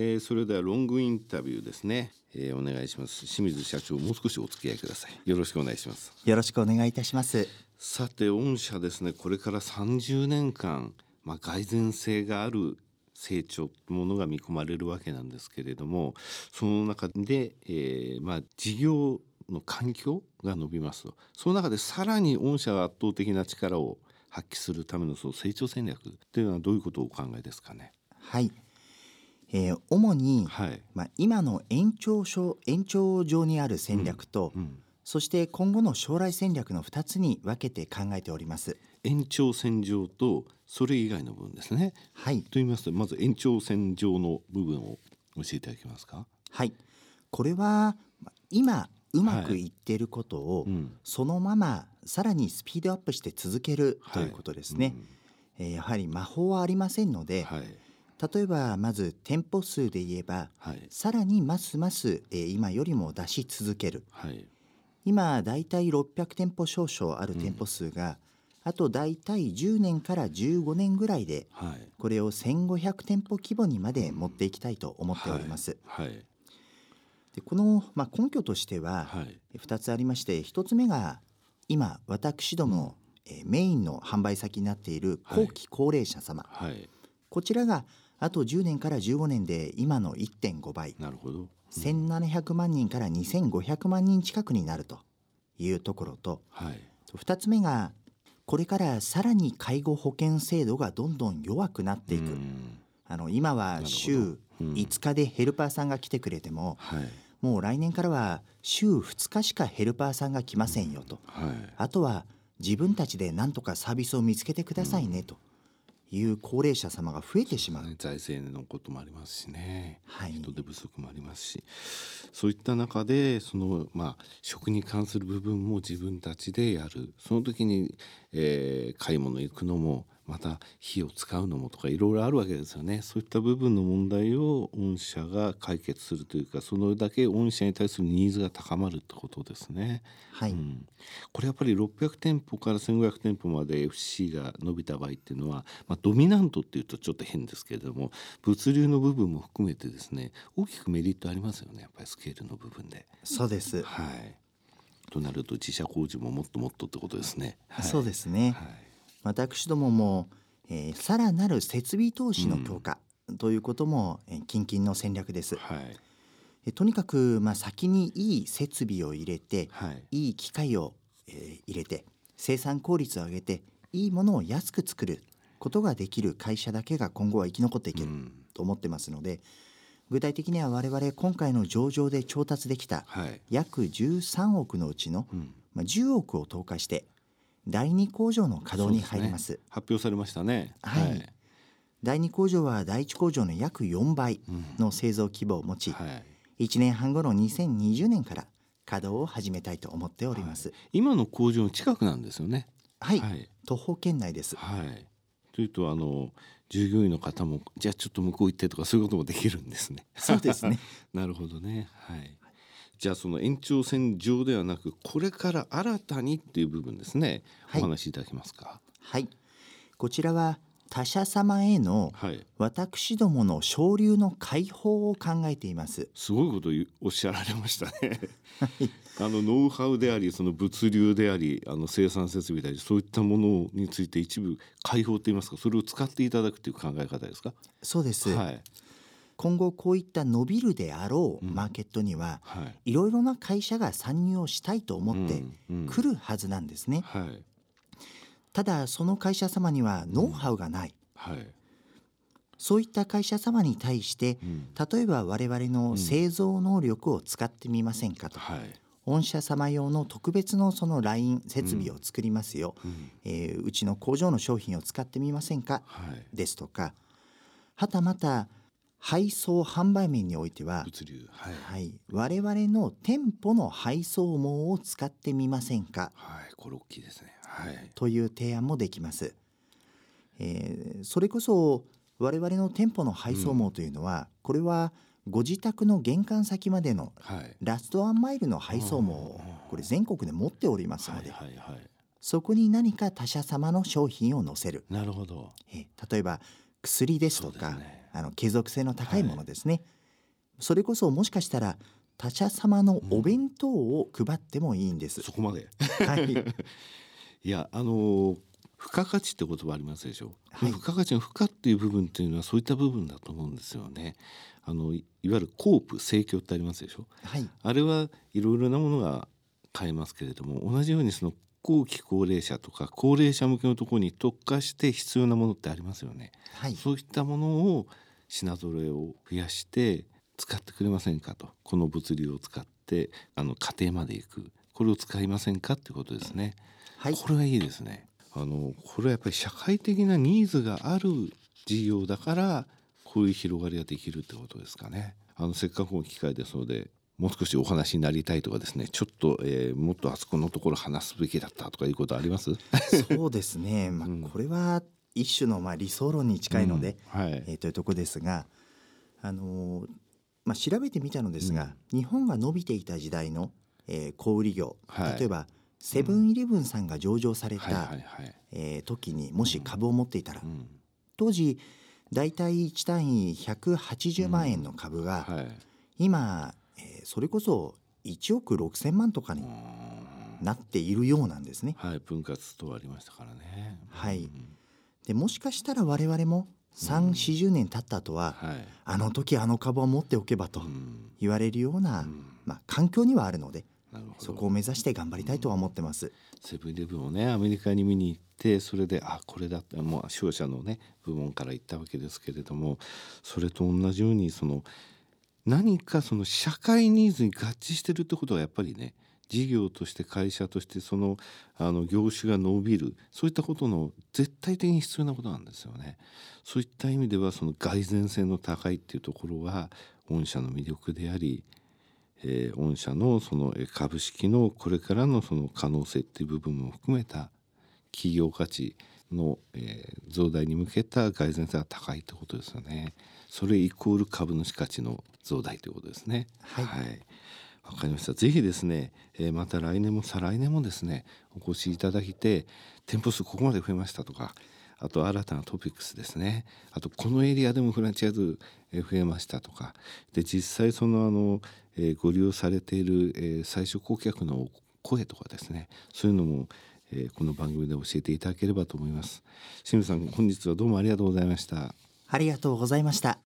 えー、それではロングインタビューですね、えー、お願いします。清水社長もう少しお付き合いください。よろしくお願いします。よろしくお願いいたします。さて御社ですね。これから30年間まあ蓋然性がある成長ものが見込まれるわけなんですけれどもその中で、えー、まあ事業の環境が伸びますと。その中でさらに御社が圧倒的な力を発揮するためのその成長戦略というのはどういうことをお考えですかね？はいえー、主に、はい、まあ、今の延長延長上にある戦略と、うんうん、そして今後の将来戦略の2つに分けて考えております。延長線上とそれ以外の部分ですね。はい。と言いますとまず延長線上の部分を教えていただけますか？はい。これは今うまくい。っていることを、はいうん、そのままさらにスピードアップして続けるということですね、はい。うん、えー、やはり魔法はありませんので、はい例えばまず店舗数で言えば、はい、さらにますます、えー、今よりも出し続ける、はい、今だいたい600店舗少々ある店舗数が、うん、あとだいたい10年から15年ぐらいで、はい、これを1500店舗規模にまで持っていきたいと思っております。はい。でこの、まあ、根拠としては2つありまして1つ目が今私ども、えー、メインの販売先になっている後期高齢者様、はい、こちらがあと10年から15年で今の1.5倍。なるほど、うん、1700万人から2500万人近くになるというところと、はい、2つ目がこれからさらに介護保険制度がどんどん弱くなっていく。あの今は週5日でヘルパーさんが来てくれても、はい、もう来年からは週2日しかヘルパーさんが来ませんよと、はい、あとは自分たちで何とかサービスを見つけてくださいねと、いう高齢者様が増えてしまう、ね、財政のこともありますしね、はい、人手不足もありますし。そういった中でその、まあ、食に関する部分も自分たちでやる。その時に、えー、買い物行くのもまた火を使うのもとかいろいろあるわけですよね。そういった部分の問題を御社が解決するというかそのだけ御社に対するニーズが高まるってことですね。はい、うん、これやっぱり600店舗から1500店舗まで FC が伸びた場合っていうのは、まあ、ドミナントっていうとちょっと変ですけれども物流の部分も含めてですね大きくメリットありますよね。やっぱりスケールの部分で。そうです、はい、となると自社工事ももっともっとってことですね。はい、そうですね、はい私どもも、えー、さらなる設備投資の強化ということも、えー、近々の戦略です。はい。えとにかく、まあ、先にいい設備を入れて、はい、いい機械を、えー、入れて生産効率を上げていいものを安く作ることができる会社だけが今後は生き残っていけると思ってますので、具体的には我々今回の上場で調達できた約13億のうちの、まあ、10億を投下して第二工場の稼働に入ります、ね、発表されましたね。はい、はい、第二工場は第一工場の約4倍の製造規模を持ち、うんはい、1年半後の2020年から稼働を始めたいと思っております、はい、今の工場の近くなんですよね。はい、徒歩圏内です。はい。というとあの従業員の方もじゃあちょっと向こう行ってとかそういうこともできるんですね。そうですね。なるほどね。はいじゃあその延長線上ではなくこれから新たにっていう部分ですね、はい、お話しいただけますか？はいこちらは他者様への私どもの昇流の解放を考えています。すごいことおっしゃられましたね。あのノウハウであり、その物流であり、あの生産設備であり、そういったものについて一部解放といいますか、それを使っていただくという考え方ですか？そうです。はい。今後こういった伸びるであろうマーケットには、い。ろいろな会社が参入をしたいと思ってくるはずなんですね。ただその会社様にはノウハウがない。そういった会社様に対して、例えば我々の製造能力を使ってみませんかと。御社様用の特別のそのライン設備を作りますよ、うん、えー、うちの工場の商品を使ってみませんか、はい、ですとか。はたまた配送販売面においては物流、はい、はい、我々の店舗の配送網を使ってみませんか、はい、これ大きいですね、はい、という提案もできます、えー、それこそ我々の店舗の配送網というのは、うん、これはご自宅の玄関先までのラストワンマイルの配送網をこれ全国で持っておりますので、はいはいはい、そこに何か他社様の商品を載せる。なるほど、え例えば薬ですとか、ね、あの継続性の高いものですね、はい、それこそもしかしたら他社様のお弁当を配ってもいいんです、うん、そこまで。はい。いやあの付加価値って言葉ありますでしょ、はい、付加価値の付加っていう部分っていうのはそういった部分だと思うんですよね。あのいわゆるコープ盛況ってありますでしょ、はい、あれはいろいろなものが買えますけれども同じようにその後期高齢者とか高齢者向けのところに特化して必要なものってありますよね、はい、そういったものを品揃えを増やして使ってくれませんかと。この物流を使ってあの家庭まで行く。これを使いませんかってことですね、はい、これはいいですね。あのこれはやっぱり社会的なニーズがある事業だからこういう広がりができるってことですかね。あのせっかくの機会ですのでもう少しお話になりたいとかですねちょっと、えー、もっとあそこのところ話すべきだったとかいうことあります？そうですね、まあ、これは一種のまあ理想論に近いので、うん、はい。えー、というところですが、あのー、まあ、調べてみたのですが、うん、日本が伸びていた時代の、えー、小売業、はい、例えばセブンイレブンさんが上場された、え時にもし株を持っていたら、うん、当時大体1単位180万円の株が、はい、今えー、それこそ1億6,000万とかになっているようなんですね。はい、分割とありましたからね。はい、でもしかしたら我々も3 4 0年経った後は、はい、あの時あの株を持っておけばと言われるような、まあ、環境にはあるのでそこを目指して頑張りたいとは思ってます。セブンイレブンをねアメリカに見に行ってそれであこれだってもう商社のね部門から行ったわけですけれどもそれと同じようにその何かその社会ニーズに合致してるってことはやっぱりね事業として会社としてそのあの業種が伸びるそういったことの絶対的に必要なことなんですよね。そういった意味ではその蓋然性の高いっていうところは御社の魅力であり、えー、御社のその株式のこれからのその可能性っていう部分も含めた企業価値の、えー、増大に向けた蓋然性が高いってことですよね。それイコール株主価値の増大ということですね。はい、はいわかりました。ぜひですね、えー、また来年も再来年もですね、お越しいただいて、店舗数ここまで増えましたとか、あと新たなトピックスですね。あとこのエリアでもフランチャイズ増えましたとか、で実際そのあの、えー、ご利用されている、えー、最初顧客の声とかですね、そういうのも、えー、この番組で教えていただければと思います。清水さん、本日はどうもありがとうございました。ありがとうございました。